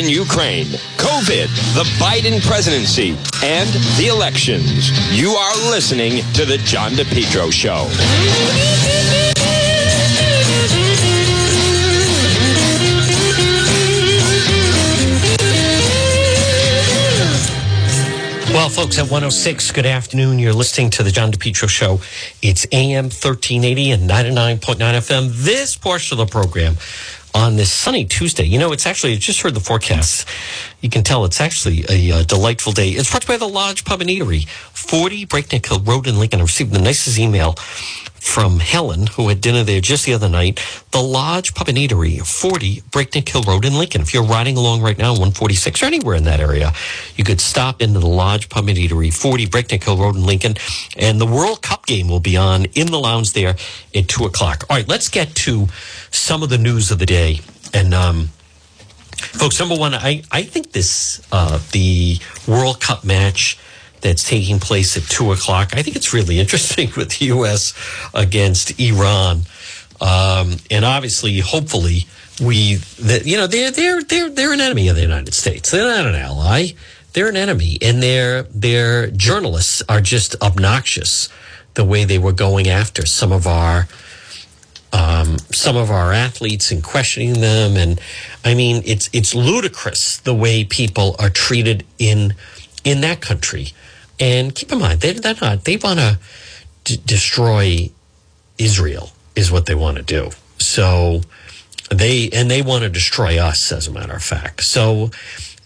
in Ukraine, COVID, the Biden presidency, and the elections. You are listening to The John DePetro Show. Well, folks, at 106, good afternoon. You're listening to the John DePetro Show. It's AM 1380 and 99.9 FM. This portion of the program on this sunny Tuesday. You know, it's actually, I just heard the forecast. You can tell it's actually a uh, delightful day. It's brought to you by the Lodge Pub and Eatery, 40 Breakneck Hill Road in Lincoln. I received the nicest email from Helen, who had dinner there just the other night. The Lodge Pub and Eatery, 40 Breakneck Hill Road in Lincoln. If you're riding along right now, 146 or anywhere in that area, you could stop into the Lodge Pub and Eatery, 40 Breakneck Hill Road in Lincoln. And the World Cup game will be on in the lounge there at 2 o'clock. All right, let's get to some of the news of the day. And, um, folks, number one, I, I think this, uh, the World Cup match, that's taking place at two o'clock. I think it's really interesting with the U.S. against Iran, um, and obviously, hopefully, we that you know they're they're they're they're an enemy of the United States. They're not an ally. They're an enemy, and their their journalists are just obnoxious. The way they were going after some of our um, some of our athletes and questioning them, and I mean it's it's ludicrous the way people are treated in in that country. And keep in mind, they, they're not, they want to d- destroy Israel, is what they want to do. So they, and they want to destroy us, as a matter of fact. So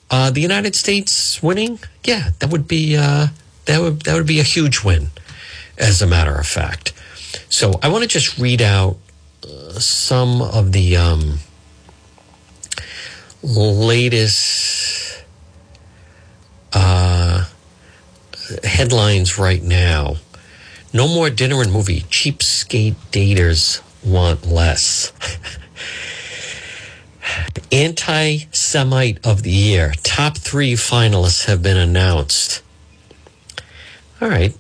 uh, the United States winning, yeah, that would be, uh, that would, that would be a huge win, as a matter of fact. So I want to just read out some of the um, latest uh, headlines right now. No more dinner and movie. Cheapskate daters want less. Anti Semite of the Year. Top three finalists have been announced. All right.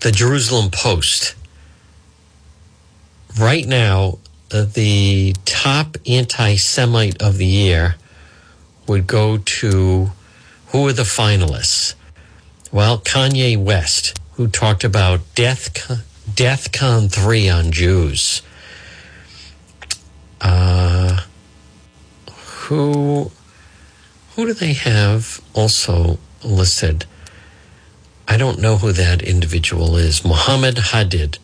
The Jerusalem Post. Right now, uh, the top anti Semite of the year would go to who are the finalists? Well, Kanye West, who talked about Death Death Con 3 on Jews. Uh, who who do they have also listed? I don't know who that individual is. Mohammed Hadid.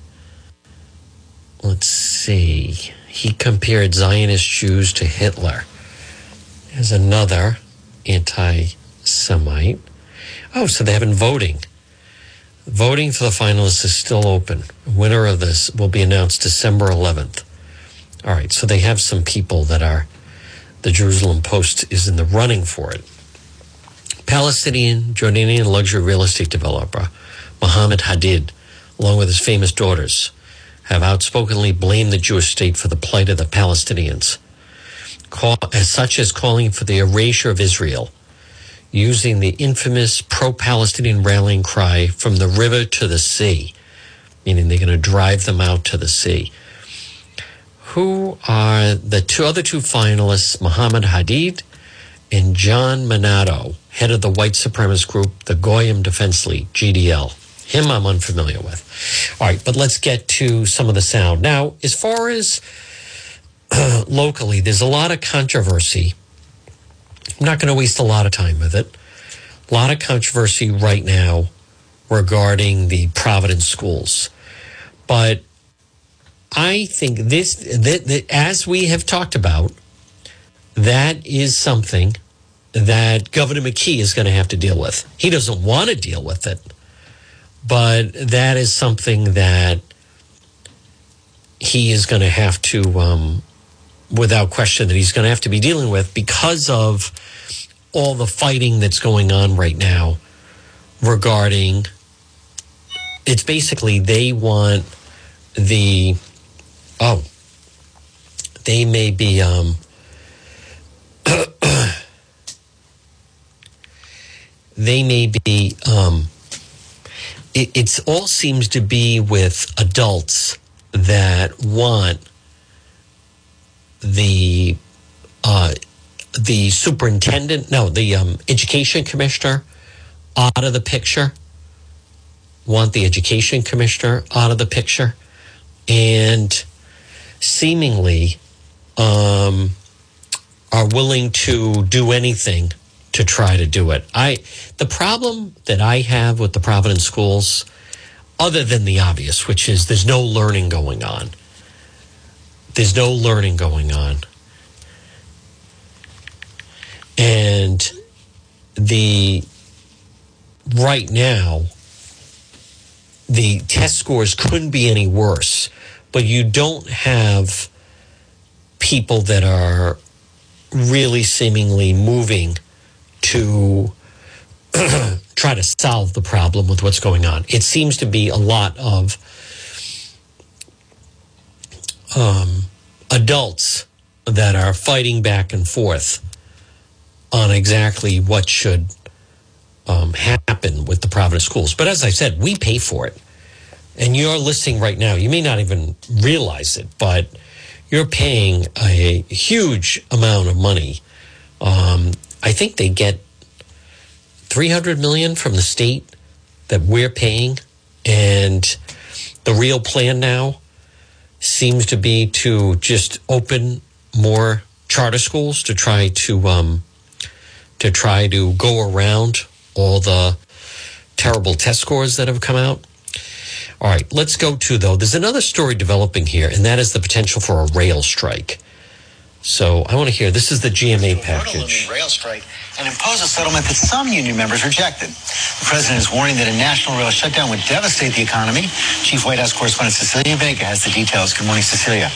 Let's see. He compared Zionist Jews to Hitler. There's another anti Semite. Oh, so they have been voting. Voting for the finalists is still open. Winner of this will be announced December 11th. All right, so they have some people that are, the Jerusalem Post is in the running for it. Palestinian Jordanian luxury real estate developer Mohammed Hadid, along with his famous daughters, have outspokenly blamed the Jewish state for the plight of the Palestinians, call, as such as calling for the erasure of Israel using the infamous pro Palestinian rallying cry from the river to the sea, meaning they're going to drive them out to the sea. Who are the two other two finalists, Mohammed Hadid and John Minadeo, head of the white supremacist group, the Goyim Defense League, GDL? Him I'm unfamiliar with. All right, but let's get to some of the sound. Now, as far as uh, locally, there's a lot of controversy I'm not going to waste a lot of time with it. A lot of controversy right now regarding the Providence schools. But I think this, that, that, as we have talked about, that is something that Governor McKee is going to have to deal with. He doesn't want to deal with it, but that is something that he is going to have to um, without question that he's going to have to be dealing with because of all the fighting that's going on right now regarding it's basically they want the oh they may be um they may be um it, it's all seems to be with adults that want the uh, the superintendent, no, the um, education commissioner out of the picture. Want the education commissioner out of the picture. And seemingly um, are willing to do anything to try to do it. I the problem that I have with the Providence schools, other than the obvious, which is there's no learning going on. There's no learning going on. And the right now, the test scores couldn't be any worse, but you don't have people that are really seemingly moving to try to solve the problem with what's going on. It seems to be a lot of um, adults that are fighting back and forth on exactly what should um, happen with the Providence schools. But as I said, we pay for it. And you're listening right now. You may not even realize it, but you're paying a huge amount of money. Um, I think they get 300 million from the state that we're paying. And the real plan now seems to be to just open more charter schools to try to um, to try to go around all the terrible test scores that have come out. All right, let's go to though. There's another story developing here, and that is the potential for a rail strike. So I want to hear this is the GMA package. Rail strike and impose a settlement that some union members rejected. The president is warning that a national rail shutdown would devastate the economy. Chief White House correspondent Cecilia Vega has the details. Good morning, Cecilia.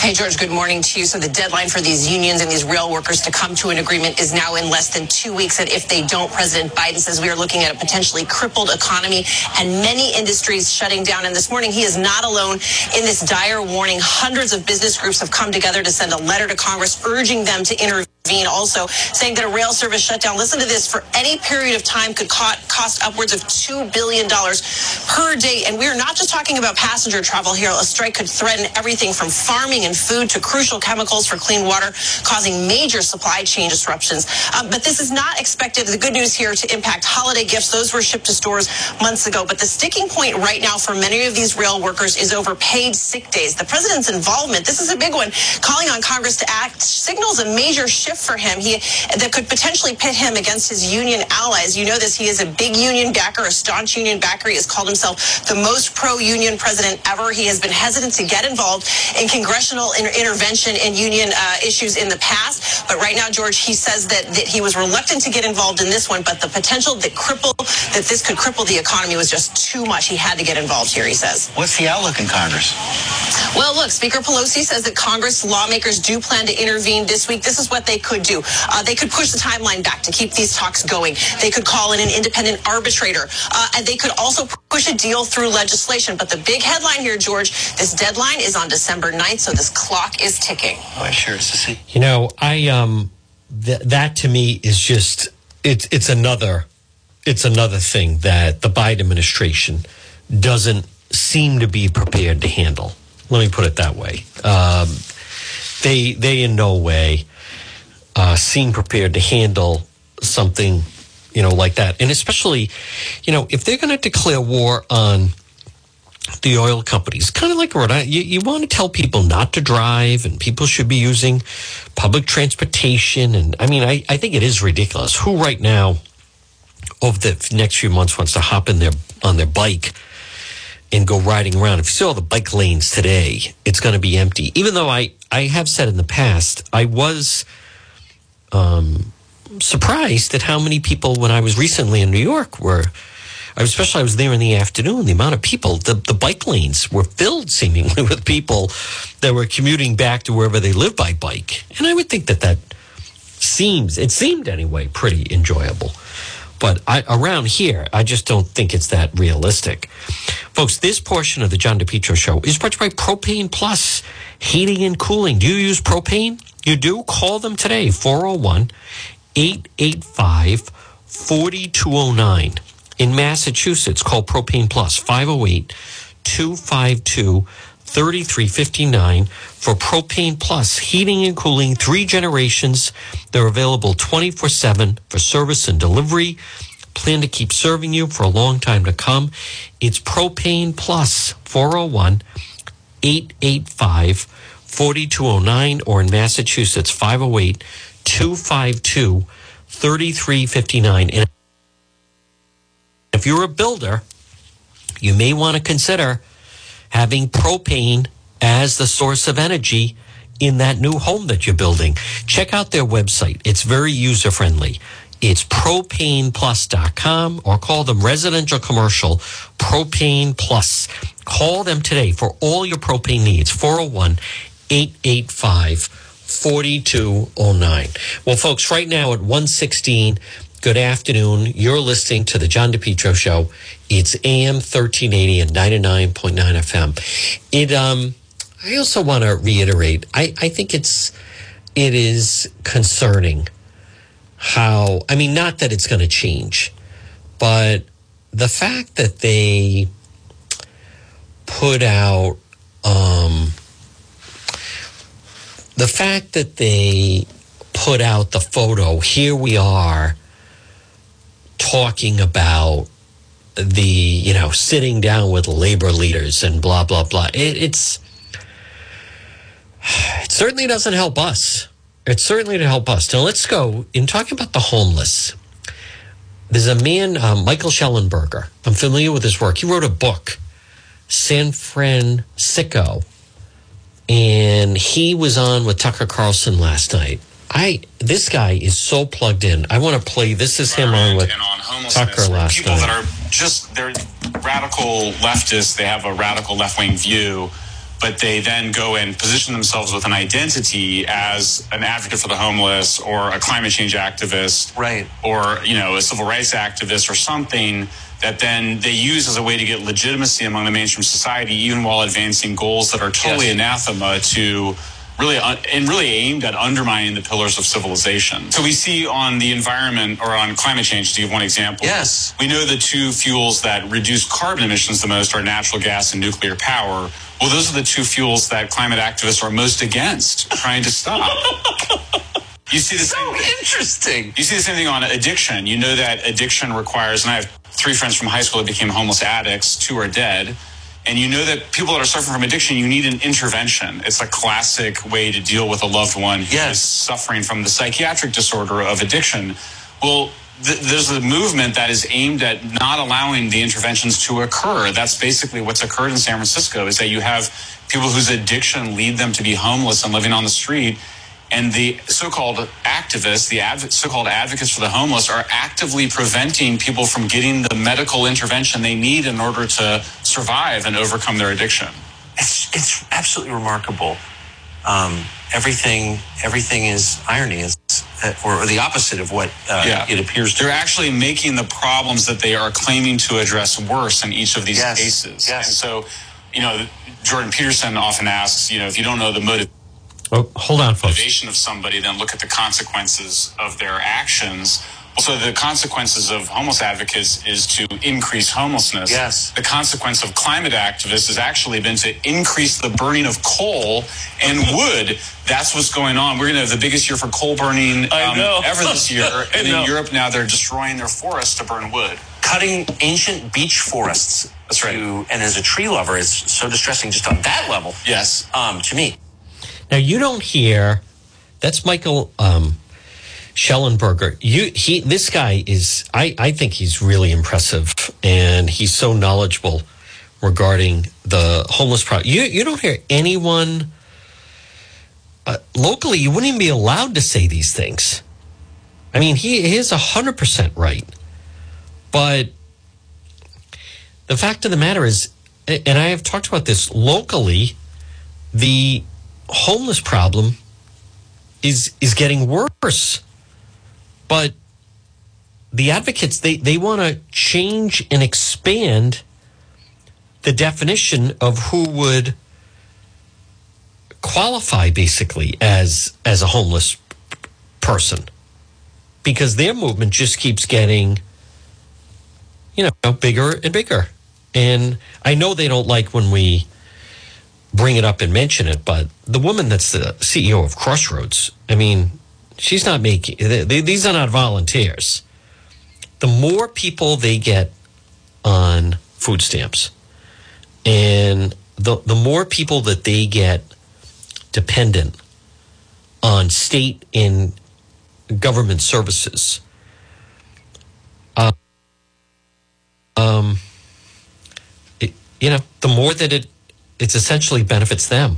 Hey, George, good morning to you. So the deadline for these unions and these rail workers to come to an agreement is now in less than two weeks. And if they don't, President Biden says we are looking at a potentially crippled economy and many industries shutting down. And this morning, he is not alone in this dire warning. Hundreds of business groups have come together to send a letter to Congress urging them to intervene also saying that a rail service shutdown, listen to this, for any period of time could cost upwards of $2 billion per day. And we're not just talking about passenger travel here. A strike could threaten everything from farming and food to crucial chemicals for clean water, causing major supply chain disruptions. Um, but this is not expected, the good news here, to impact holiday gifts. Those were shipped to stores months ago. But the sticking point right now for many of these rail workers is over paid sick days. The president's involvement, this is a big one, calling on Congress to act signals a major shift shift for him. He that could potentially pit him against his union allies. You know this. He is a big union backer, a staunch union backer. He has called himself the most pro-union president ever. He has been hesitant to get involved in congressional inter- intervention in union uh, issues in the past, but right now, George, he says that, that he was reluctant to get involved in this one, but the potential that cripple that this could cripple the economy was just too much. He had to get involved here. He says. What's the outlook in Congress? Well, look, Speaker Pelosi says that Congress lawmakers do plan to intervene this week. This is what they could do. Uh, they could push the timeline back to keep these talks going. They could call in an independent arbitrator. Uh, and they could also push a deal through legislation. But the big headline here, George, this deadline is on December 9th, so this clock is ticking. Oh, I sure is to see. You know, I um th- that to me is just it's it's another it's another thing that the Biden administration doesn't seem to be prepared to handle. Let me put it that way. Um, they they in no way uh, seem prepared to handle something, you know, like that. And especially, you know, if they're going to declare war on the oil companies, kind of like Rhode Island, you, you want to tell people not to drive and people should be using public transportation. And I mean, I, I think it is ridiculous. Who right now, over the next few months, wants to hop in their on their bike? and go riding around. If you see all the bike lanes today, it's going to be empty. Even though I, I have said in the past, I was um, surprised at how many people, when I was recently in New York, were, especially I was there in the afternoon, the amount of people, the, the bike lanes were filled seemingly with people that were commuting back to wherever they live by bike. And I would think that that seems, it seemed anyway, pretty enjoyable. But I, around here, I just don't think it's that realistic. Folks, this portion of the John DePetro show is brought to you by Propane Plus Heating and Cooling. Do you use propane? You do? Call them today, 401 885 4209. In Massachusetts, call Propane Plus, 508 252 3359 for Propane Plus heating and cooling, three generations. They're available 24 7 for service and delivery. Plan to keep serving you for a long time to come. It's Propane Plus 401 885 4209 or in Massachusetts 508 252 3359. And if you're a builder, you may want to consider having propane as the source of energy in that new home that you're building. Check out their website. It's very user friendly. It's propaneplus.com or call them residential commercial propane plus. Call them today for all your propane needs. 401 885 4209. Well, folks, right now at 116, good afternoon. You're listening to the John DePetro Show. It's AM 1380 and 99.9 FM. It, um, I also want to reiterate, I, I think it's, it is concerning how, I mean, not that it's going to change, but the fact that they put out, um, the fact that they put out the photo, here we are talking about the, you know, sitting down with labor leaders and blah, blah, blah. It, it's, it certainly doesn't help us. It certainly to help us. Now let's go in talking about the homeless. There's a man, um, Michael Shellenberger. I'm familiar with his work. He wrote a book, San Fransicko, and he was on with Tucker Carlson last night. I this guy is so plugged in. I want to play. This is him on with on Tucker last people night. that are just they're radical leftists. They have a radical left wing view, but they then go and position themselves with an identity as an advocate for the homeless or a climate change activist, Right. Or you know a civil rights activist or something that then they use as a way to get legitimacy among the mainstream society, even while advancing goals that are totally Yes. anathema to really un- and really aimed at undermining the pillars of civilization. So we see on the environment or on climate change, to give one example. Yes. We know the two fuels that reduce carbon emissions the most are natural gas and nuclear power. Well, those are the two fuels that climate activists are most against trying to stop. You see the So same interesting. you see the same thing on addiction. You know that addiction requires, and I have three friends from high school that became homeless addicts. Two are dead. And you know that people that are suffering from addiction, you need an intervention. It's a classic way to deal with a loved one who Yes. is suffering from the psychiatric disorder of addiction. Well, th- there's a movement that is aimed at not allowing the interventions to occur. That's basically what's occurred in San Francisco is that you have people whose addiction lead them to be homeless and living on the street and the so-called activists, the adv- so-called advocates for the homeless, are actively preventing people from getting the medical intervention they need in order to survive and overcome their addiction. It's it's absolutely remarkable. Um, everything everything is irony, is uh, or, or the opposite of what uh, Yeah. it appears to. They're actually making the problems that they are claiming to address worse in each of these Yes. cases. Yes. And so, you know, Jordan Peterson often asks, you know, if you don't know the motive. Oh, hold on, folks. motivation of somebody, then look at the consequences of their actions. So the consequences of homeless advocates is to increase homelessness. Yes. The consequence of climate activists has actually been to increase the burning of coal and wood. That's what's going on. We're going to have the biggest year for coal burning um, ever this year. I And in. Europe now, they're destroying their forests to burn wood. Cutting ancient beech forests. That's right. to- and as a tree lover, is so distressing just on that level. Yes. Um, to me. Now you don't hear. That's Michael um, Shellenberger. You he. This guy is. I I think he's really impressive, and he's so knowledgeable regarding the homeless problem. You you don't hear anyone uh, locally. You wouldn't even be allowed to say these things. I mean, he, he is hundred percent right, but the fact of the matter is, and I have talked about this locally, the homeless problem is is getting worse. But the advocates they they want to change and expand the definition of who would qualify basically as as a homeless person. Because their movement just keeps getting you know bigger and bigger. And i know they don't like when we bring it up and mention it, but the woman that's the CEO of Crossroads, I mean, she's not making they, these are not volunteers. The more people they get on food stamps, and the the more people that they get dependent on state and government services. Uh, um, it, you know, the more that it it's essentially benefits them.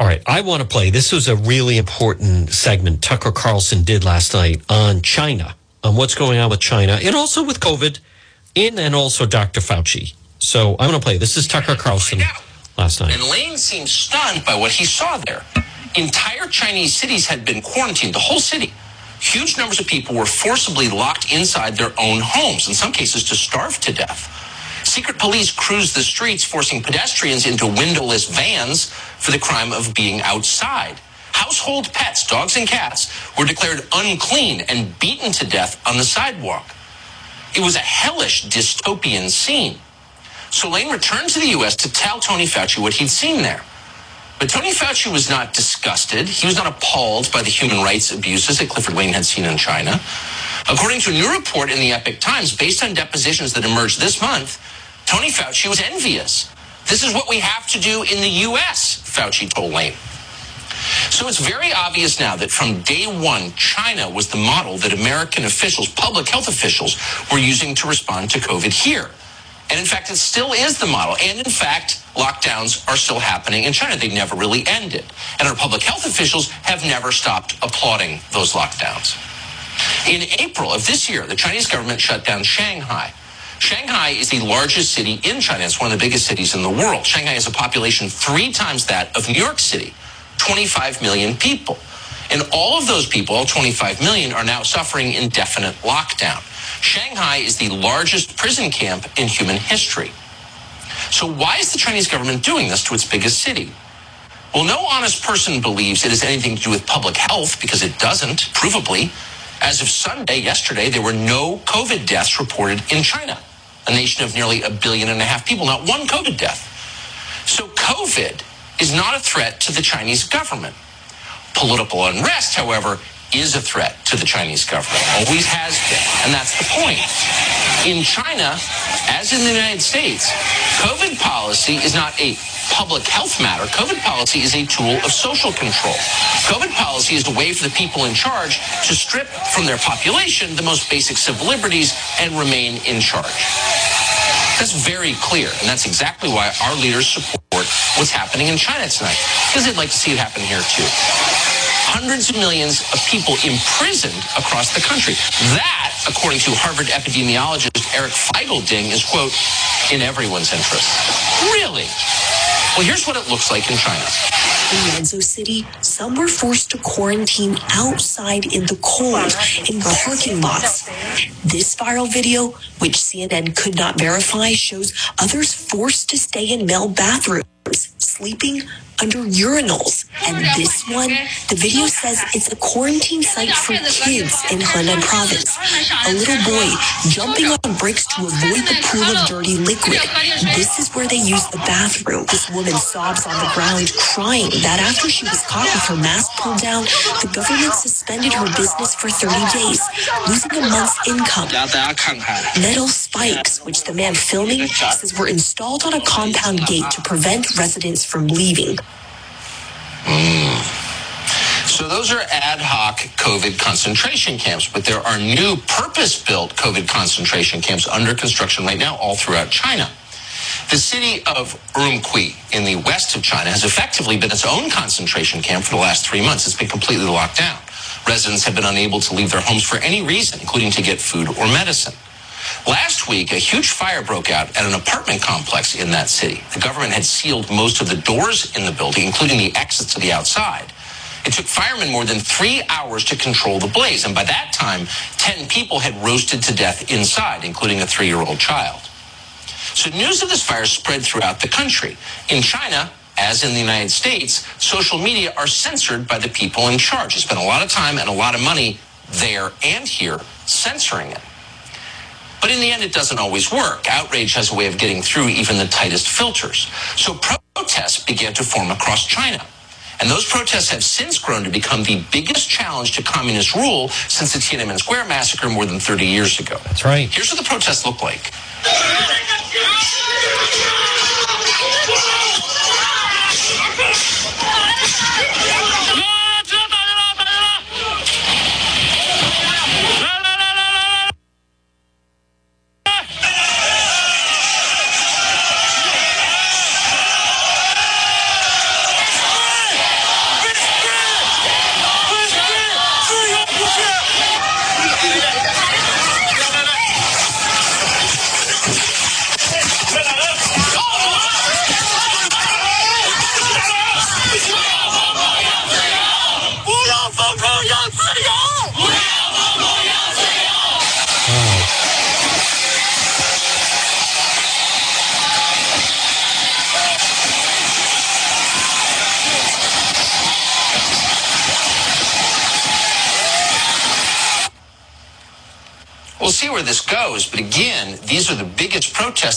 All right, I want to play. This was a really important segment Tucker Carlson did last night on China, on what's going on with China, and also with COVID, and then also Dr. Fauci. So I'm going to play. This is Tucker Carlson last night. And Lane seemed stunned by what he saw there. Entire Chinese cities had been quarantined, the whole city. Huge numbers of people were forcibly locked inside their own homes, in some cases to starve to death. Secret police cruised the streets, forcing pedestrians into windowless vans for the crime of being outside. Household pets, dogs and cats, were declared unclean and beaten to death on the sidewalk. It was a hellish dystopian scene. So Lane returned to the U.S. to tell Tony Fauci what he'd seen there. But Tony Fauci was not disgusted. He was not appalled by the human rights abuses that Clifford Lane had seen in China. According to a new report in the Epoch Times, based on depositions that emerged this month, Tony Fauci was envious. This is what we have to do in the U.S., Fauci told Lane. So it's very obvious now that from day one, China was the model that American officials, public health officials, were using to respond to COVID here. And in fact, it still is the model. And in fact, lockdowns are still happening in China. They never really ended. And our public health officials have never stopped applauding those lockdowns. In April of this year, the Chinese government shut down Shanghai. Shanghai is the largest city in China. It's one of the biggest cities in the world. Shanghai has a population three times that of New York City, 25 million people. And all of those people, all 25 million, are now suffering indefinite lockdown. Shanghai is the largest prison camp in human history. So why is the Chinese government doing this to its biggest city? Well, no honest person believes it has anything to do with public health because it doesn't, provably. As of Sunday, yesterday, there were no COVID deaths reported in China, a nation of nearly a billion and a half people, not one COVID death. So COVID is not a threat to the Chinese government. Political unrest, however, is a threat to the Chinese government, always has been. And that's the point. In China, as in the United States, COVID policy is not a public health matter. COVID policy is a tool of social control. COVID policy is a way for the people in charge to strip from their population the most basic civil liberties and remain in charge. That's very clear, and that's exactly why our leaders support what's happening in China tonight, because they'd like to see it happen here too hundreds of millions of people imprisoned across the country. That, according to Harvard epidemiologist Eric Feigl-Ding, is, quote, in everyone's interest. Really? Well, here's what it looks like in China. In Lanzhou City, some were forced to quarantine outside in the cold in parking lots. This viral video, which CNN could not verify, shows others forced to stay in male bathrooms, sleeping under urinals. And this one, the video says it's a quarantine site for kids in Henan province. A little boy jumping on bricks to avoid the pool of dirty liquid. This is where they use the bathroom. This woman sobs on the ground, crying that after she was caught with her mask pulled down, the government suspended her business for 30 days, losing a month's income. Metal spikes, which the man filming says were installed on a compound gate to prevent residents from leaving. Mm. So those are ad hoc COVID concentration camps, but there are new purpose-built COVID concentration camps under construction right now all throughout China. The city of Urumqi in the west of China has effectively been its own concentration camp for the last three months. It's been completely locked down. Residents have been unable to leave their homes for any reason, including to get food or medicine. Last week, a huge fire broke out at an apartment complex in that city. The government had sealed most of the doors in the building, including the exits to the outside. It took firemen more than three hours to control the blaze, and by that time, 10 people had roasted to death inside, including a three year old child. So news of this fire spread throughout the country. In China, as in the United States, social media are censored by the people in charge. They spend a lot of time and a lot of money there and here censoring it. But in the end, it doesn't always work. Outrage has a way of getting through even the tightest filters. So protests began to form across China. And those protests have since grown to become the biggest challenge to communist rule since the Tiananmen Square massacre more than 30 years ago. That's right. Here's what the protests look like.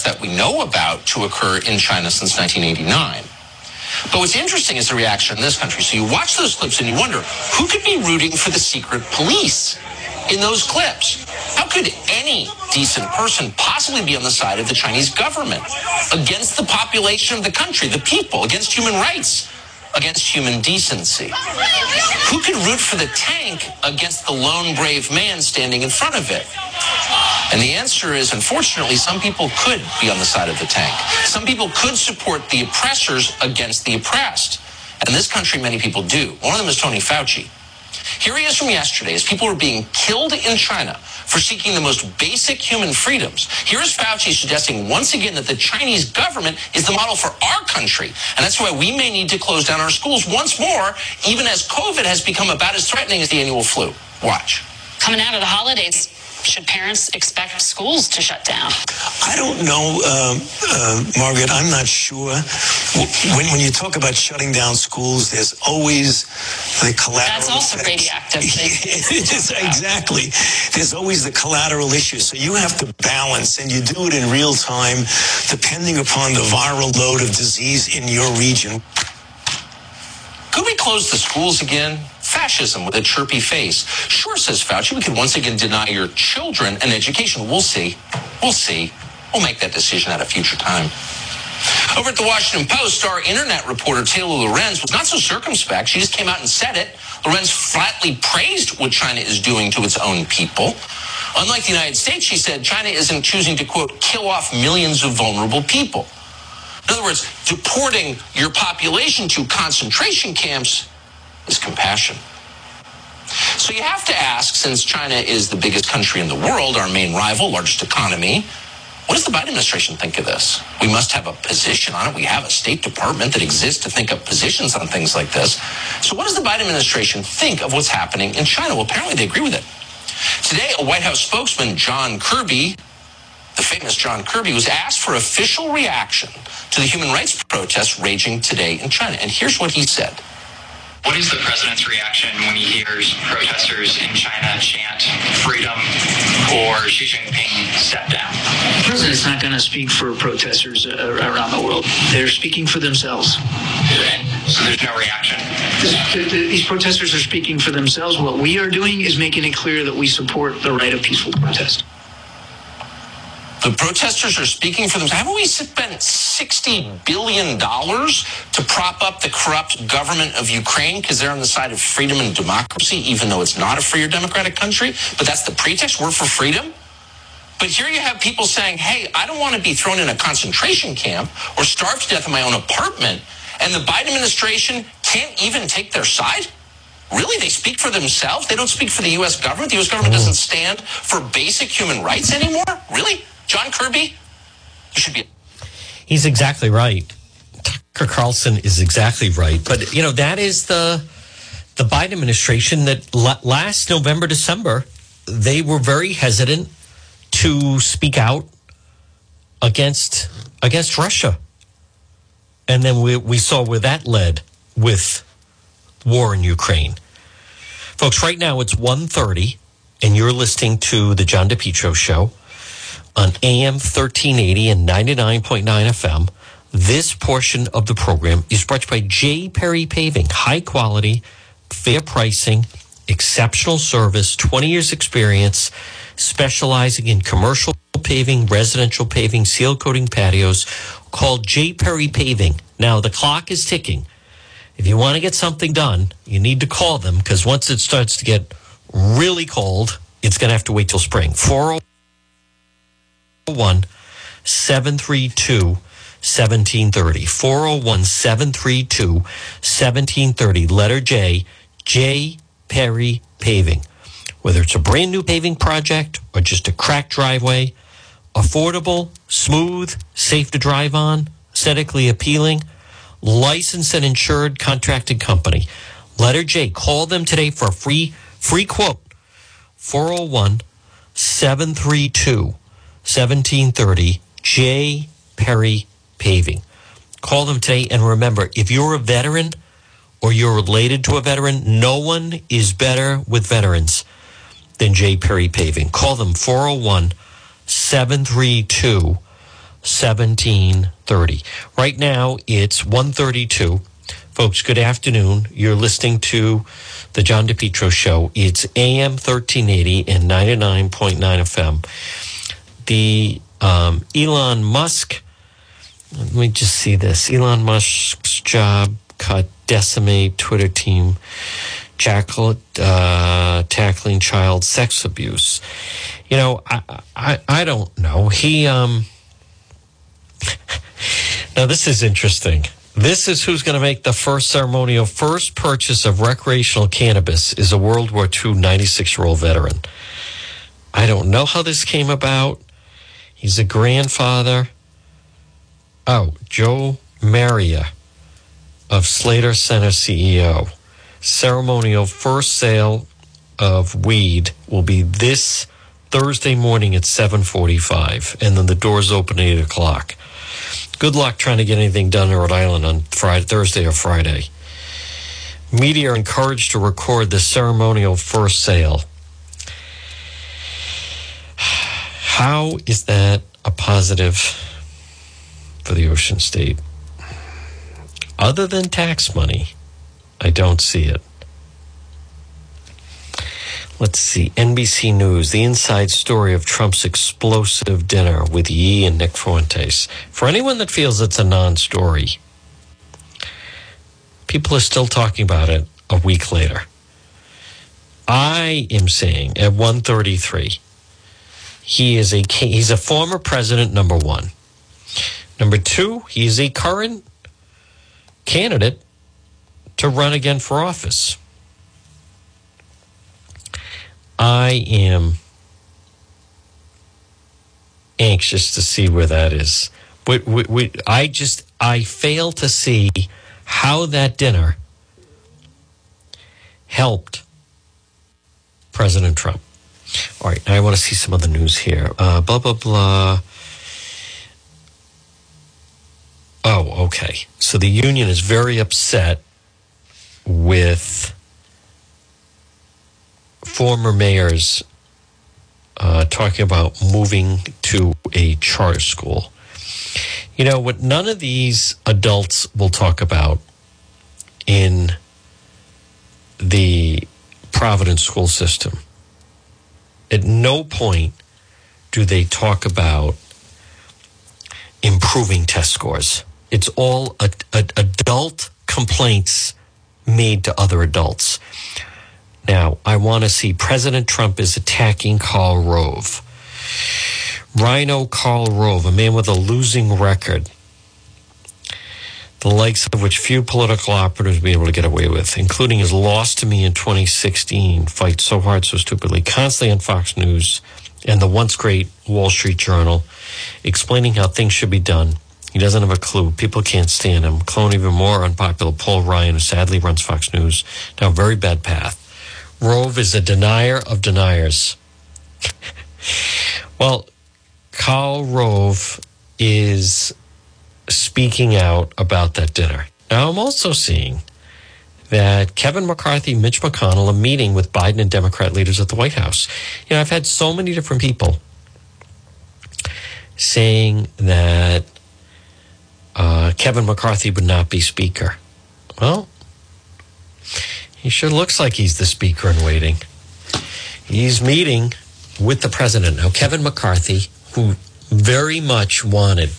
Protests that we know about to occur in China since 1989. But what's interesting is the reaction in this country. So you watch those clips and you wonder who could be rooting for the secret police in those clips? How could any decent person possibly be on the side of the Chinese government against the population of the country, the people, against human rights? Against human decency. Who could root for the tank against the lone brave man standing in front of it? And the answer is, unfortunately, some people could be on the side of the tank. Some people could support the oppressors against the oppressed. And in this country, many people do. One of them is Tony Fauci. Here he is from yesterday as people are being killed in China for seeking the most basic human freedoms. Here is Fauci suggesting once again that the Chinese government is the model for our country. And that's why we may need to close down our schools once more, even as COVID has become about as threatening as the annual flu. Watch. Coming out of the holidays, should parents expect schools to shut down? I don't know, uh, uh, Margaret. I'm not sure. When, when you talk about shutting down schools, there's always the collateral. That's also effects. radioactive. it is exactly. There's always the collateral issue. So you have to balance, and you do it in real time, depending upon the viral load of disease in your region. Could we close the schools again? Fascism with a chirpy face. Sure, says Fauci, we could once again deny your children an education. We'll see. We'll see. We'll make that decision at a future time. Over at the Washington Post, our internet reporter Taylor Lorenz was not so circumspect. She just came out and said it. Lorenz flatly praised what China is doing to its own people. Unlike the United States, she said China isn't choosing to, quote, kill off millions of vulnerable people. In other words, deporting your population to concentration camps is compassion. So you have to ask, since China is the biggest country in the world, our main rival, largest economy, what does the Biden administration think of this? We must have a position on it. We have a State Department that exists to think of positions on things like this. So what does the Biden administration think of what's happening in China? Well, apparently they agree with it. Today, a White House spokesman, John Kirby, the famous John Kirby, was asked for official reaction to the human rights protests raging today in China. And here's what he said. What is the president's reaction when he hears protesters in China chant freedom or Xi Jinping step down? The president's not going to speak for protesters uh, around the world. They're speaking for themselves. So there's no reaction? These protesters are speaking for themselves. What we are doing is making it clear that we support the right of peaceful protest. The protesters are speaking for themselves. Haven't we spent $60 billion to prop up the corrupt government of Ukraine because they're on the side of freedom and democracy, even though it's not a free or democratic country? But that's the pretext. We're for freedom. But here you have people saying, hey, I don't want to be thrown in a concentration camp or starved to death in my own apartment. And the Biden administration can't even take their side? Really? They speak for themselves? They don't speak for the U.S. government? The U.S. government doesn't stand for basic human rights anymore? Really? John Kirby, you should be. He's exactly right. Tucker Carlson is exactly right. But, you know, that is the the Biden administration that last November, December, they were very hesitant to speak out against against Russia. And then we, we saw where that led with war in Ukraine. Folks, right now it's 1.30 and you're listening to the John DePetro show on AM 1380 and 99.9 FM, This portion of the program is brought by J. Perry Paving. High quality, fair pricing, exceptional service, 20 years experience, specializing in commercial paving, residential paving, seal coating patios. Called J. Perry Paving. Now the clock is ticking. If you want to get something done, you need to call them because once it starts to get really cold, it's going to have to wait till spring. 401 732 1730. 401 732 1730. Letter J, J. Perry Paving. Whether it's a brand new paving project or just a cracked driveway, affordable, smooth, safe to drive on, aesthetically appealing, licensed and insured contracted company. Letter J. Call them today for a free free quote. 401 732 1730 J. Perry Paving. Call them today and remember if you're a veteran or you're related to a veteran, no one is better with veterans than J. Perry Paving. Call them 401 732 1730. Right now it's 132. Folks, good afternoon. You're listening to the John DePetro show. It's AM 1380 and 99.9 FM. The um, Elon Musk, let me just see this. Elon Musk's job cut, decimate Twitter team, jackal, uh, tackling child sex abuse. You know, I, I, I don't know. He, um, now this is interesting. This is who's going to make the first ceremonial first purchase of recreational cannabis is a World War II 96 year old veteran. I don't know how this came about. He's a grandfather. Oh, Joe Maria of Slater Center CEO. Ceremonial first sale of weed will be this Thursday morning at 7:45 and then the doors open at 8 o'clock. Good luck trying to get anything done in Rhode Island on Friday, Thursday or Friday. Media are encouraged to record the ceremonial first sale. How is that a positive for the Ocean State? Other than tax money, I don't see it. Let's see. NBC News, the inside story of Trump's explosive dinner with Ye and Nick Fuentes. For anyone that feels it's a non story, people are still talking about it a week later. I am saying at 133, he is a he's a former president, number one. Number two, he's a current candidate to run again for office. I am anxious to see where that is. We, we, we, I just I fail to see how that dinner helped President Trump. All right, now I want to see some of the news here. Uh, blah blah blah. Oh, okay. So the union is very upset with former mayors uh, talking about moving to a charter school. You know, what none of these adults will talk about in the Providence school system. At no point do they talk about improving test scores. It's all a, a, adult complaints made to other adults. Now, I want to see President Trump is attacking Karl Rove. Rhino Karl Rove, a man with a losing record, the likes of which few political operatives will be able to get away with, including his loss to me in 2016, fight so hard, so stupidly, constantly on Fox News and the once great Wall Street Journal, explaining how things should be done. He doesn't have a clue. People can't stand him. Clone even more unpopular Paul Ryan, who sadly runs Fox News, down a very bad path. Rove is a denier of deniers. well, Karl Rove is speaking out about that dinner. Now, I'm also seeing that Kevin McCarthy, Mitch McConnell a meeting with Biden and Democrat leaders at the White House. You know, I've had so many different people saying that uh, Kevin McCarthy would not be Speaker. Well, he sure looks like he's the Speaker in waiting. He's meeting with the President. Now, Kevin McCarthy, who very much wanted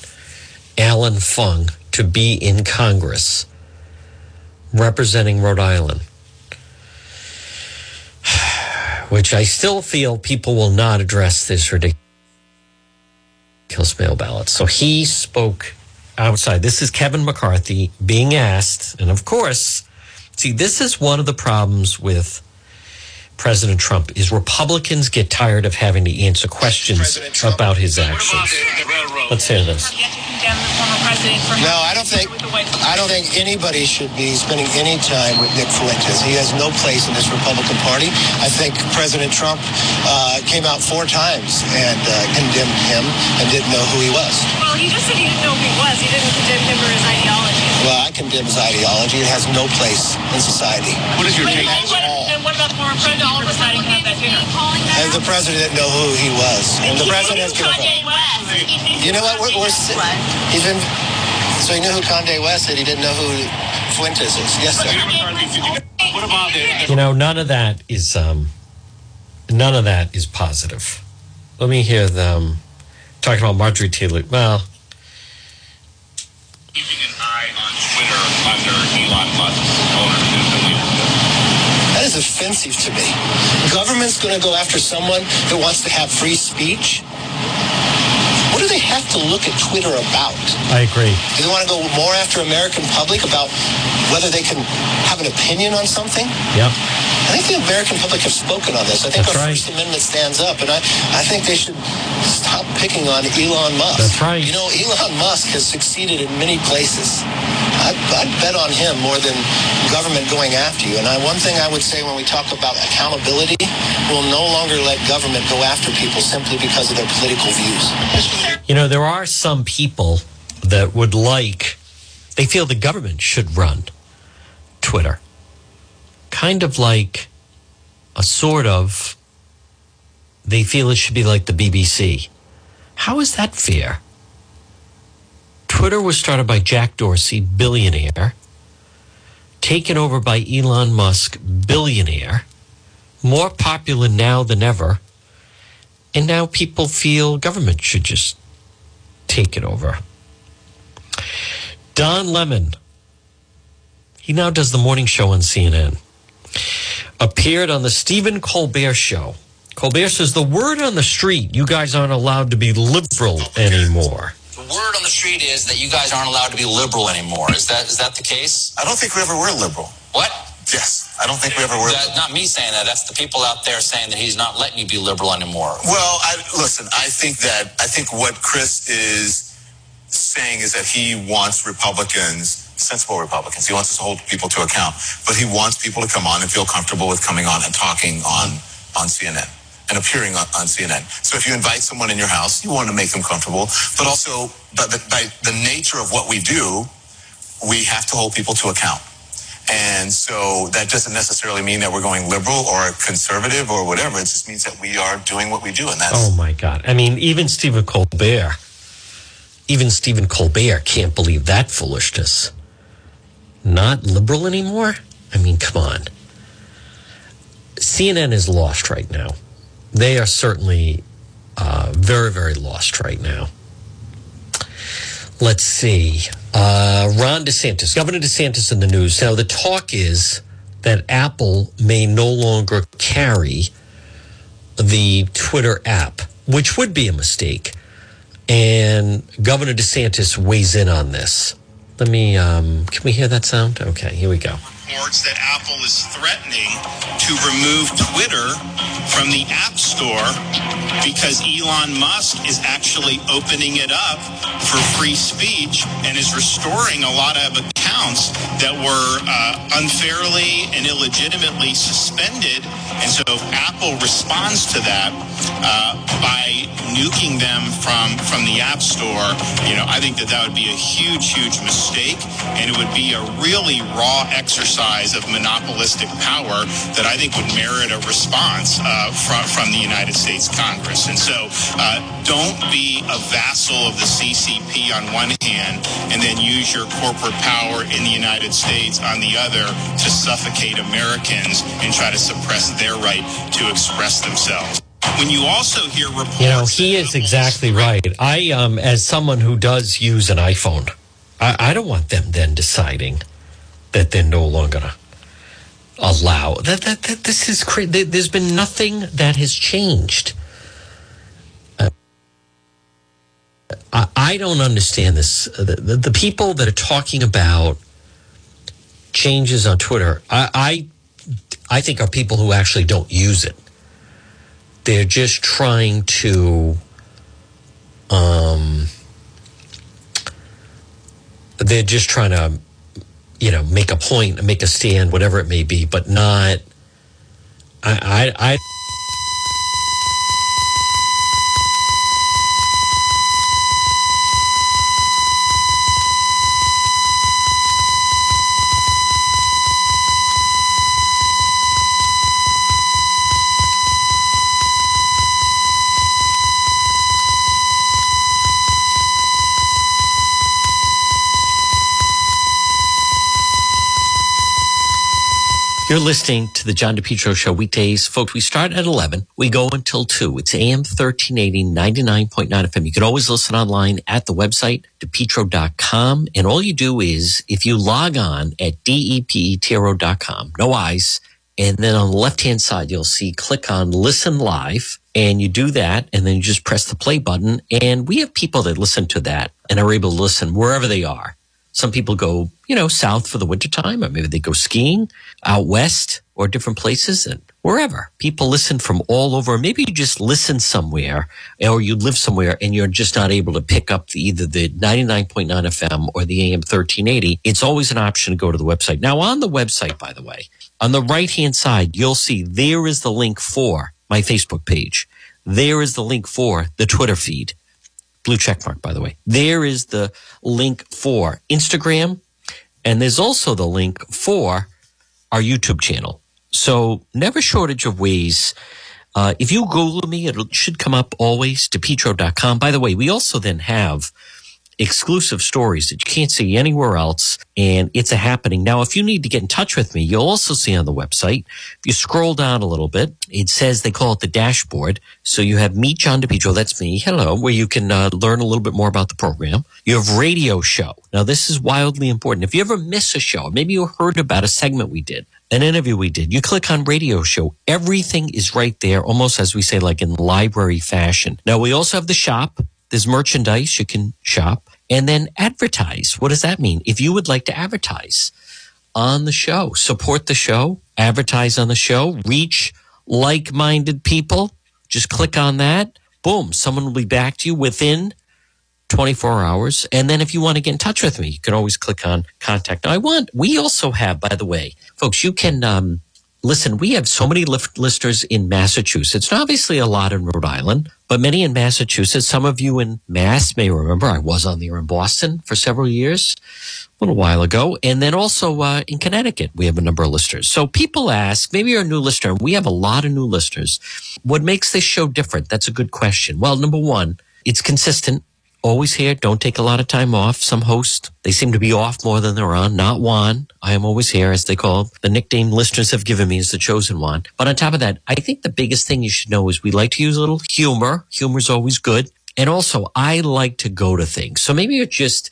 Allan Fung to be in Congress representing Rhode Island, which I still feel people will not address this ridiculous mail ballot. So he spoke outside. This is Kevin McCarthy being asked, and of course, see, this is one of the problems with President Trump is Republicans get tired of having to answer questions about his actions. Let's hear this. No, I don't think I don't think anybody should be spending any time with Nick Fuentes. He has no place in this Republican Party. I think President Trump uh, came out four times and uh, condemned him and didn't know who he was. Well, he just said he didn't know who he was. He didn't condemn him for his ideology. Well, I condemn his ideology. It has no place in society. What is your take? And what, and what about former President all deciding to have that dinner? And the president didn't know who he was. And the president has given up. You know what? We're, we're si- he's been. So he knew who Kanye West is. He didn't know who Fuentes is. Yes, sir. What about the, You know, none of that is um, none of that is positive. Let me hear them talking about Marjorie Taylor. Well, keeping an eye on Twitter under Elon Musk's ownership and leadership? That is offensive to me. Government's going to go after someone that wants to have free speech. What do they have to look at Twitter about? I agree. Do they want to go more after American public about whether they can have an opinion on something? Yep. I think the American public have spoken on this. I think That's our right. First Amendment stands up, and I, I think they should stop picking on Elon Musk. That's right. You know, Elon Musk has succeeded in many places. I'd, I'd bet on him more than government going after you. And I, one thing I would say when we talk about accountability, we'll no longer let government go after people simply because of their political views. You know, there are some people that would like, they feel the government should run Twitter. Kind of like a sort of, they feel it should be like the BBC. How is that fair? Twitter was started by Jack Dorsey, billionaire, taken over by Elon Musk, billionaire, more popular now than ever. And now people feel government should just take it over. Don Lemon, he now does the morning show on CNN, appeared on the Stephen Colbert show. Colbert says the word on the street, you guys aren't allowed to be liberal anymore. The word on the street is that you guys aren't allowed to be liberal anymore. Is that is that the case? I don't think we ever were liberal. What? Yes, I don't think we ever were. That, not me saying that. That's the people out there saying that he's not letting you be liberal anymore. Well, I, listen, I think that I think what Chris is saying is that he wants Republicans, sensible Republicans. He wants us to hold people to account, but he wants people to come on and feel comfortable with coming on and talking on on CNN and appearing on, on CNN. So if you invite someone in your house, you want to make them comfortable, but also by the, by the nature of what we do, we have to hold people to account. And so that doesn't necessarily mean that we're going liberal or conservative or whatever. It just means that we are doing what we do, and that's Oh my God. I mean, even Stephen Colbert, even Stephen Colbert can't believe that foolishness. Not liberal anymore? I mean, come on. CNN is lost right now. They are certainly uh, very, very lost right now. Let's see. Uh, Ron DeSantis, Governor DeSantis in the news. Now, the talk is that Apple may no longer carry the Twitter app, which would be a mistake. And Governor DeSantis weighs in on this. Let me, um, can we hear that sound? Okay, here we go. Reports that Apple is threatening to remove Twitter from the App Store because Elon Musk is actually opening it up for free speech and is restoring a lot of accounts that were uh, unfairly and illegitimately suspended. And so Apple responds to that uh, by nuking them from, from the App Store, you know, I think that that would be a huge, huge mistake. And it would be a really raw exercise of monopolistic power that I think would merit a response uh, from, from the United States Congress. And so uh, don't be a vassal of the CCP on one hand and then use your corporate power in the United States on the other to suffocate Americans and try to suppress their right to express themselves. When you also hear reports, You know, he is exactly right. I, um, as someone who does use an iPhone, I, I don't want them then deciding that they're no longer allow that, that, that. This is crazy. There's been nothing that has changed. Uh, I, I don't understand this. Uh, The, the, the people that are talking about changes on Twitter, I, I, I think are people who actually don't use it. They're just trying to, um, they're just trying to, you know, make a point, make a stand, whatever it may be, but not. I, I, I You're listening to the John DePetro Show weekdays. Folks, we start at 11. We go until 2. It's AM 1380, 99.9 FM. You can always listen online at the website, depetro.com. And all you do is, if you log on at depetro.com, no eyes, and then on the left-hand side, you'll see click on listen live. And you do that, and then you just press the play button. And we have people that listen to that and are able to listen wherever they are. Some people go, you know, south for the wintertime, or maybe they go skiing out west or different places and wherever. People listen from all over. Maybe you just listen somewhere or you live somewhere and you're just not able to pick up the, either the 99.9 FM or the AM 1380. It's always an option to go to the website. Now on the website, by the way, on the right hand side, you'll see there is the link for my Facebook page. There is the link for the Twitter feed blue check mark, by the way. There is the link for Instagram, and there's also the link for our YouTube channel. So never shortage of ways. Uh, if you Google me, it should come up always, depetro.com. By the way, we also then have exclusive stories that you can't see anywhere else. And it's a happening. Now, if you need to get in touch with me, you'll also see on the website, if you scroll down a little bit, it says they call it the dashboard. So you have Meet John DePetro. That's me. Hello, where you can uh, learn a little bit more about the program. You have radio show. Now, this is wildly important. If you ever miss a show, maybe you heard about a segment we did, an interview we did, you click on radio show. Everything is right there, almost as we say, like in library fashion. Now, we also have the shop. There's merchandise you can shop and then advertise. What does that mean? If you would like to advertise on the show, support the show, advertise on the show, reach like minded people, just click on that. Boom, someone will be back to you within 24 hours. And then if you want to get in touch with me, you can always click on contact. Now, I want, we also have, by the way, folks, you can, um, listen, we have so many lift listeners in Massachusetts, and obviously a lot in Rhode Island, but many in Massachusetts. Some of you in Mass may remember I was on the air in Boston for several years, a little while ago. And then also uh, in Connecticut, we have a number of listeners. So people ask, maybe you're a new listener. We have a lot of new listeners. What makes this show different? That's a good question. Well, number one, it's consistent always here. Don't take a lot of time off. Some hosts, they seem to be off more than they're on. Not Juan. I am always here, as they call. The nickname listeners have given me is the chosen one. But on top of that, I think the biggest thing you should know is we like to use a little humor. Humor is always good. And also, I like to go to things. So maybe you're just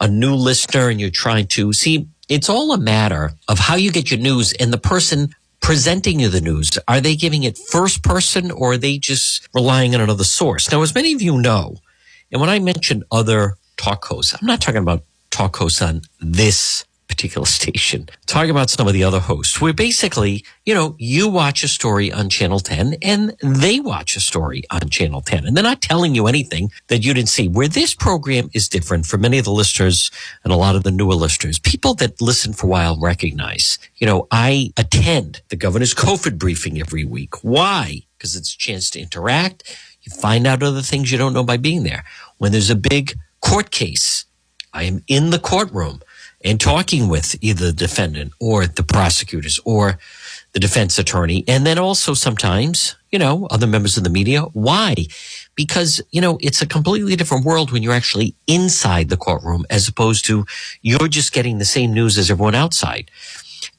a new listener and you're trying to see, it's all a matter of how you get your news and the person presenting you the news. Are they giving it first person or are they just relying on another source? Now, as many of you know, and when I mention other talk hosts, I'm not talking about talk hosts on this particular station, talking about some of the other hosts, where basically, you know, you watch a story on Channel 10 and they watch a story on Channel 10. And they're not telling you anything that you didn't see. Where this program is different for many of the listeners and a lot of the newer listeners, people that listen for a while recognize, you know, I attend the governor's COVID briefing every week. Why? Because it's a chance to interact. You find out other things you don't know by being there. When there's a big court case, I am in the courtroom and talking with either the defendant or the prosecutors or the defense attorney. And then also sometimes, you know, other members of the media. Why? Because, you know, it's a completely different world when you're actually inside the courtroom as opposed to you're just getting the same news as everyone outside.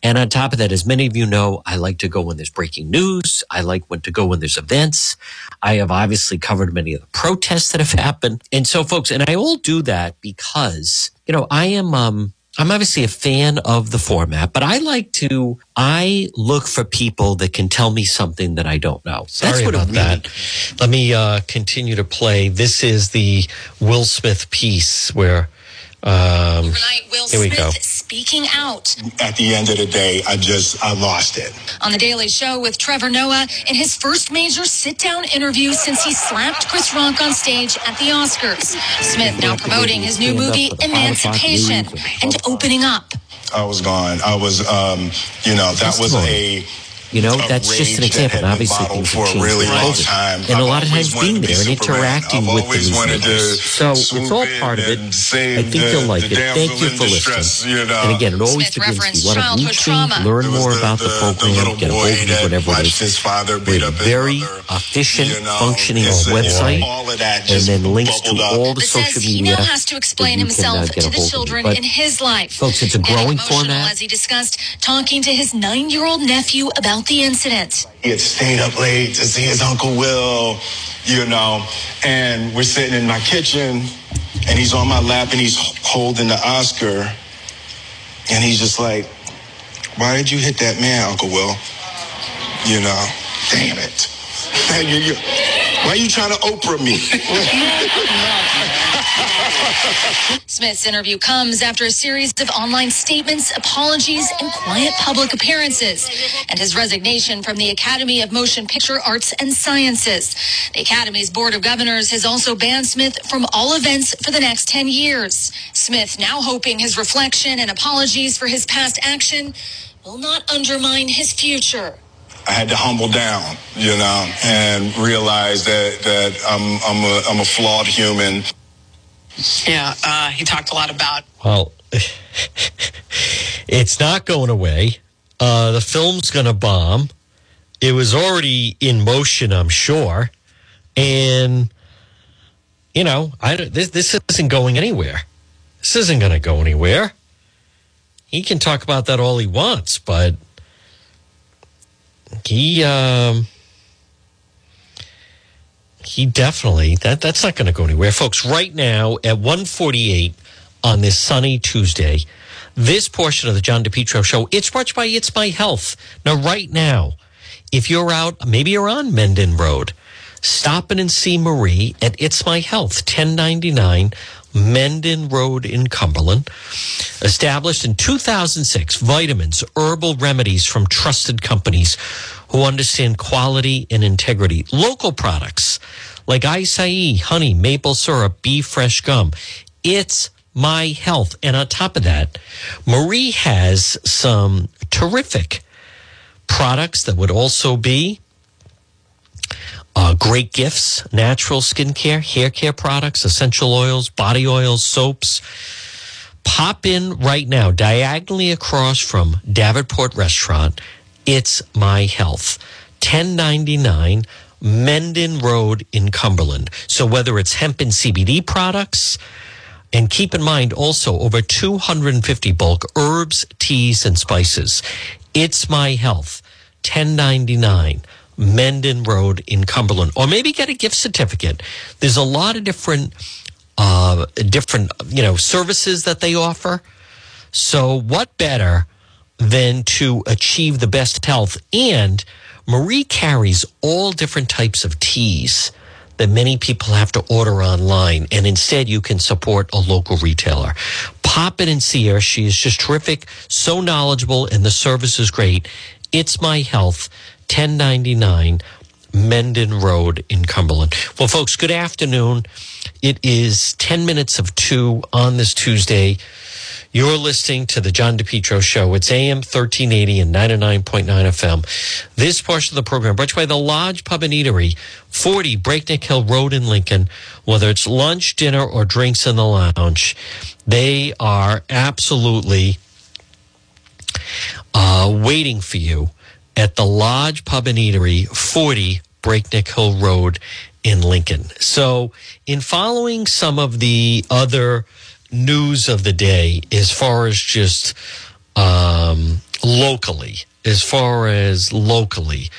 And on top of that, as many of you know, I like to go when there's breaking news. I like when to go when there's events. I have obviously covered many of the protests that have happened. And so folks, and I all do that because, you know, I am, um, I'm obviously a fan of the format, but I like to, I look for people that can tell me something that I don't know. Sorry That's what about it really, that. Let me uh, continue to play. This is the Will Smith piece where, um, Overnight, Will here we go. Speaking out At the end of the day, I just, I lost it. on The Daily Show with Trevor Noah in his first major sit down interview since he slapped Chris Rock on stage at the Oscars. Smith now promoting his new movie, Emancipation, and opening up. I was gone. I was, um, you know, that was a. You know, that's just an example. And obviously things for have changed really long time. And a I've lot of times being there and interacting with the always wanted newsmakers. So it's all part of it. I save think you'll like it. Thank you for in distress, listening. you know. And again, it always Smith begins referenced you want to childhood reach me, trauma. learn It more the- about the, the- the program, little get a hold of me, whatever it is. his father We beat have up a very mother, efficient, you know, functioning it's website, all of that and then links to bubbled up. all the That social says he now has to explain that you can, himself to the hold of me. children in his life. Folks, it's a Getting growing emotional format. as he discussed talking to his nine year old nephew about the incident. He had stayed up late to see his Uncle Will, you know, and we're sitting in my kitchen and he's on my lap and he's holding the Oscar and he's just like, why did you hit that man, Uncle Will? You know, damn it. Man, you- you- why are you trying to Oprah me? Smith's interview comes after a series of online statements, apologies, and quiet public appearances, and his resignation from the Academy of Motion Picture Arts and Sciences. The Academy's Board of Governors has also banned Smith from all events for the next 10 years. Smith now hoping his reflection and apologies for his past action will not undermine his future. I had to humble down, you know, and realize that, that I'm, I'm, a, I'm a flawed human. Yeah, uh, he talked a lot about Well, it's not going away. Uh, the film's going to bomb. It was already in motion, I'm sure. And, you know, I, this, this isn't going anywhere. This isn't going to go anywhere. He can talk about that all he wants, but he, um, he definitely that that's not going to go anywhere. Folks right now at 148 on this sunny tuesday this portion of the john depetro show it's you by it's my health. Now right now if you're out maybe you're on mendon road stop in and see marie at it's my health 1099 mendon road in cumberland. Established in 2006 vitamins herbal remedies from trusted companies who understand quality and integrity local products like acai honey maple syrup bee fresh gum it's my health and on top of that marie has some terrific products that would also be uh, great gifts, natural skincare, hair care products, essential oils, body oils, soaps. Pop in right now, diagonally across from Davenport Restaurant. It's My Health, 1099 Mendon Road in Cumberland. So whether it's hemp and CBD products, and keep in mind also over 250 bulk herbs, teas, and spices. It's My Health, 1099 Mendon Road in Cumberland. Or maybe get a gift certificate. There's a lot of different uh, different you know services that they offer. So what better than to achieve the best health? And Marie carries all different types of teas that many people have to order online, and instead you can support a local retailer. pop in and see her. She is just terrific, so knowledgeable, and the service is great. It's My Health, 1099 Mendon Road in Cumberland. Well, folks, good afternoon. It is 10 minutes of 2 on this Tuesday. You're listening to the John DePetro Show. It's AM 1380 and 99.9 FM. This portion of the program brought to you by the Lodge Pub and Eatery, 40 Breakneck Hill Road in Lincoln. Whether it's lunch, dinner, or drinks in the lounge, they are absolutely uh, waiting for you at the Lodge Pub and Eatery, 40 Breakneck Hill Road in Lincoln. So, in following some of the other news of the day, as far as just um, locally, as far as locally,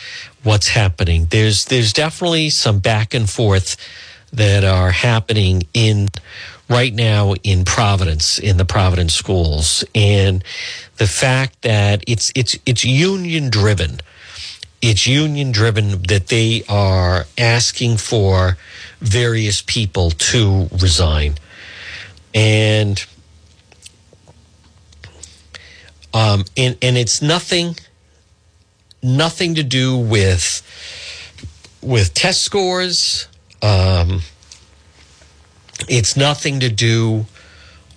what's happening, there's there's definitely some back and forth that are happening in right now in Providence, in the Providence schools, and the fact that it's it's it's union driven. It's union driven that they are asking for various people to resign. And um and, and it's nothing nothing to do with with test scores. Um it's nothing to do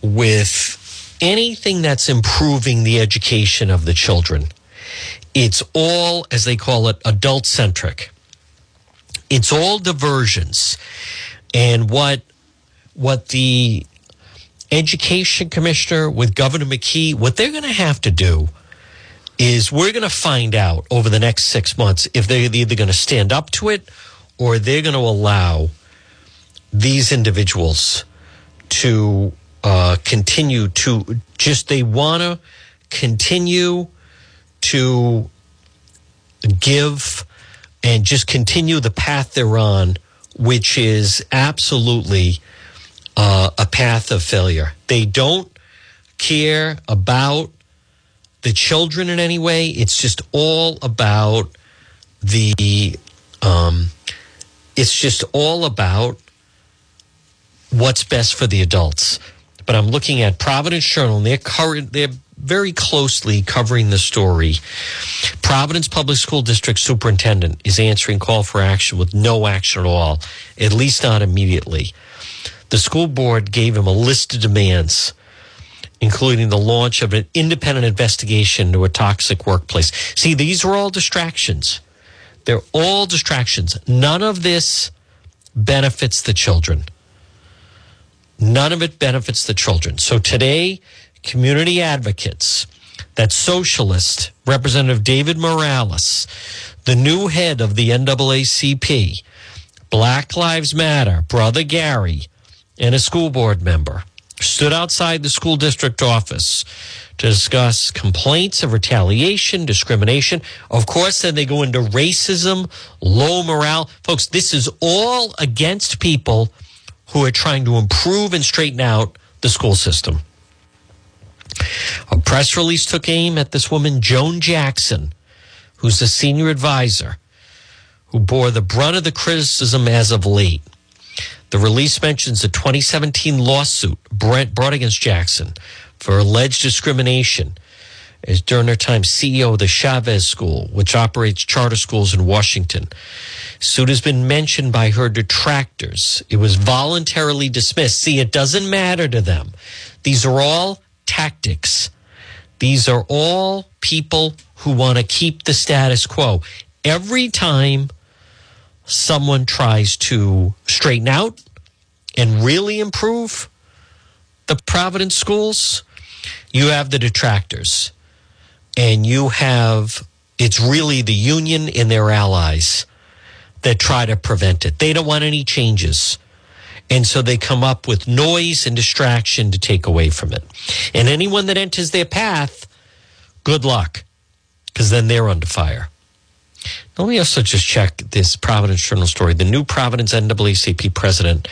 with anything that's improving the education of the children. It's all, as they call it, adult centric. It's all diversions. And what what the education commissioner with Governor McKee, what they're going to have to do is we're going to find out over the next six months if they're either going to stand up to it or they're going to allow these individuals to uh, continue to just they want to continue to give and just continue the path they're on, which is absolutely uh, a path of failure. They don't care about the children in any way. It's just all about the. Um, it's just all about what's best for the adults. But I'm looking at Providence Journal, and they're current, they're very closely covering the story. Providence Public School District Superintendent is answering call for action with no action at all, at least not immediately. The school board gave him a list of demands, including the launch of an independent investigation into a toxic workplace. See, these were all distractions. They're all distractions. None of this benefits the children. None of it benefits the children. So today, community advocates, that socialist Representative David Morales, the new head of the NAACP, Black Lives Matter, Brother Gary, and a school board member stood outside the school district office to discuss complaints of retaliation, discrimination. Of course, then they go into racism, low morale. Folks, this is all against people who are trying to improve and straighten out the school system. A press release took aim at this woman, Joan Jackson, who's the senior advisor, who bore the brunt of the criticism as of late. The release mentions a 2017 lawsuit Brent brought against Jackson for alleged discrimination as during her time CEO of the Chavez School, which operates charter schools in Washington. Suit has been mentioned by her detractors. It was voluntarily dismissed. See, it doesn't matter to them. These are all tactics. These are all people who want to keep the status quo. Every time someone tries to straighten out and really improve the Providence schools, you have the detractors. And you have, it's really the union and their allies that try to prevent it. They don't want any changes. And so they come up with noise and distraction to take away from it. And anyone that enters their path, good luck, because then they're under fire. Let me also just check this Providence Journal story. The new Providence NAACP president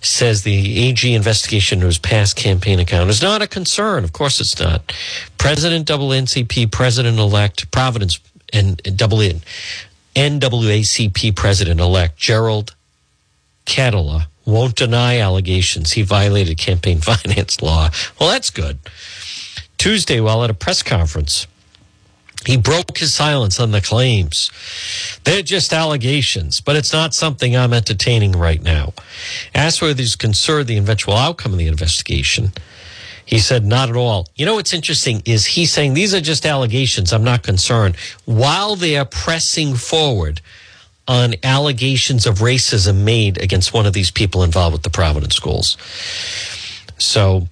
says the AG investigation into his past campaign account is not a concern. Of course, it's not. President NAACP, President elect Providence and double in NAACP President elect Gerald Catalla won't deny allegations he violated campaign finance law. Well, that's good. Tuesday, while at a press conference, he broke his silence on the claims. They're just allegations, but it's not something I'm entertaining right now. Asked whether he's concerned the eventual outcome of the investigation. He said, not at all. You know what's interesting is he's saying these are just allegations. I'm not concerned. While they are pressing forward on allegations of racism made against one of these people involved with the Providence schools. So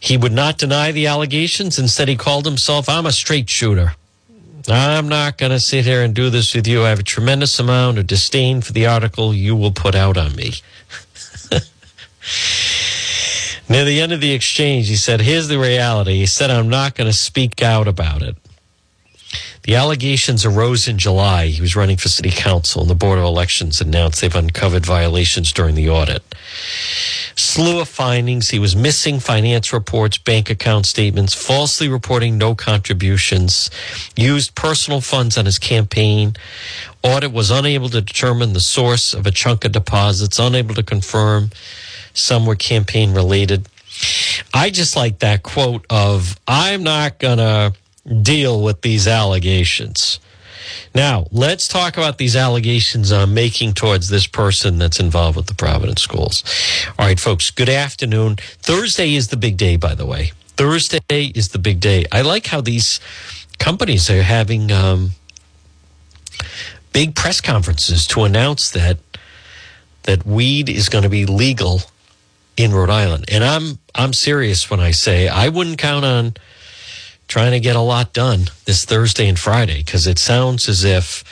he would not deny the allegations. Instead, he called himself, I'm a straight shooter. I'm not going to sit here and do this with you. I have a tremendous amount of disdain for the article you will put out on me. Near the end of the exchange, he said, Here's the reality. He said, I'm not going to speak out about it. The allegations arose in July. He was running for city council, and the Board of Elections announced they've uncovered violations during the audit. Slew of findings. He was missing finance reports, bank account statements, falsely reporting no contributions, used personal funds on his campaign. Audit was unable to determine the source of a chunk of deposits, unable to confirm some were campaign related. I just like that quote of, I'm not going to deal with these allegations. Now, let's talk about these allegations I'm making towards this person that's involved with the Providence schools. All right, folks, good afternoon. Thursday is the big day, by the way. Thursday is the big day. I like how these companies are having um, big press conferences to announce that that weed is going to be legal in Rhode Island. And I'm I'm serious when I say I wouldn't count on trying to get a lot done this Thursday and Friday because it sounds as if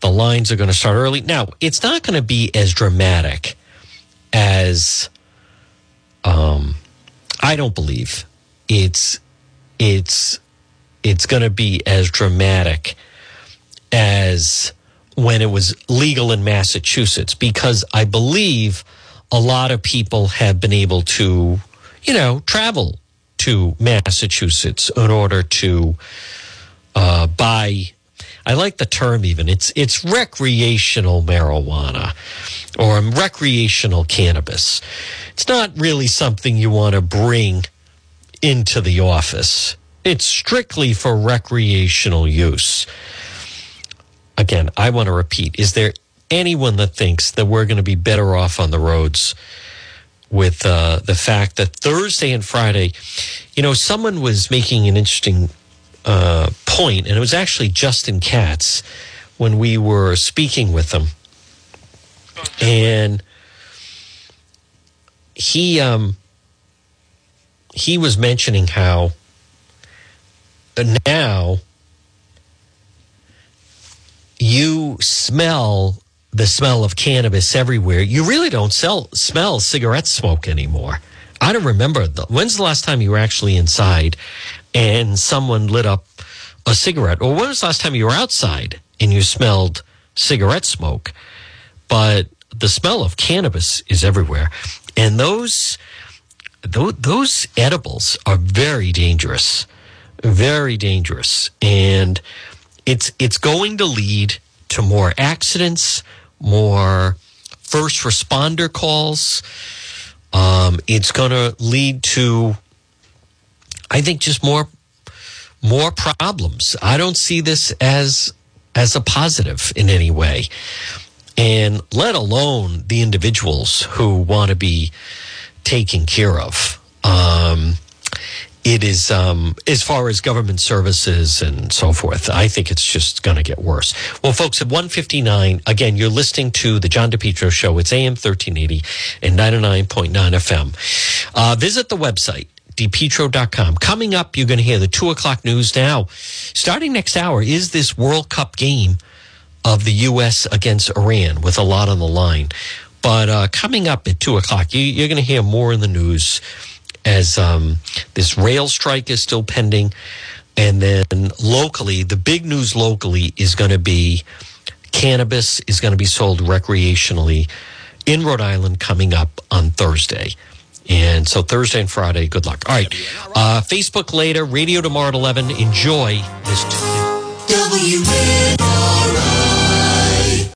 the lines are going to start early. Now, it's not going to be as dramatic as um, I don't believe it's it's it's going to be as dramatic as when it was legal in Massachusetts because I believe a lot of people have been able to, you know, travel to Massachusetts in order to uh, buy. I like the term even. It's it's recreational marijuana or recreational cannabis. It's not really something you want to bring into the office. It's strictly for recreational use. Again, I want to repeat: Is there anyone that thinks that we're going to be better off on the roads? With uh, the fact that Thursday and Friday, you know, someone was making an interesting uh, point, and it was actually Justin Katz when we were speaking with him, and he um, he was mentioning how now you smell the smell of cannabis everywhere. You really don't sell, smell cigarette smoke anymore. I don't remember. The, when's the last time you were actually inside and someone lit up a cigarette? Or when was the last time you were outside and you smelled cigarette smoke? But the smell of cannabis is everywhere. And those, those, those edibles are very dangerous, very dangerous. And it's, it's going to lead to more accidents, more first responder calls. Um, it's going to lead to, I think, just more more problems. I don't see this as as a positive in any way, and let alone the individuals who want to be taken care of. Um, it is um, as far as government services and so forth. I think it's just going to get worse. Well, folks, at 159, again, you're listening to the John DePetro show. It's AM 1380 and 99.9 FM. Uh, visit the website, depetro.com. Coming up, you're going to hear the two o'clock news now. Starting next hour is this World Cup game of the U.S. against Iran with a lot on the line. But uh, coming up at two o'clock, you, you're going to hear more in the news as um, this rail strike is still pending. And then locally, the big news locally is going to be cannabis is going to be sold recreationally in Rhode Island coming up on Thursday. And so Thursday and Friday, good luck. All right. Uh, Facebook later, radio tomorrow at 11. Enjoy this.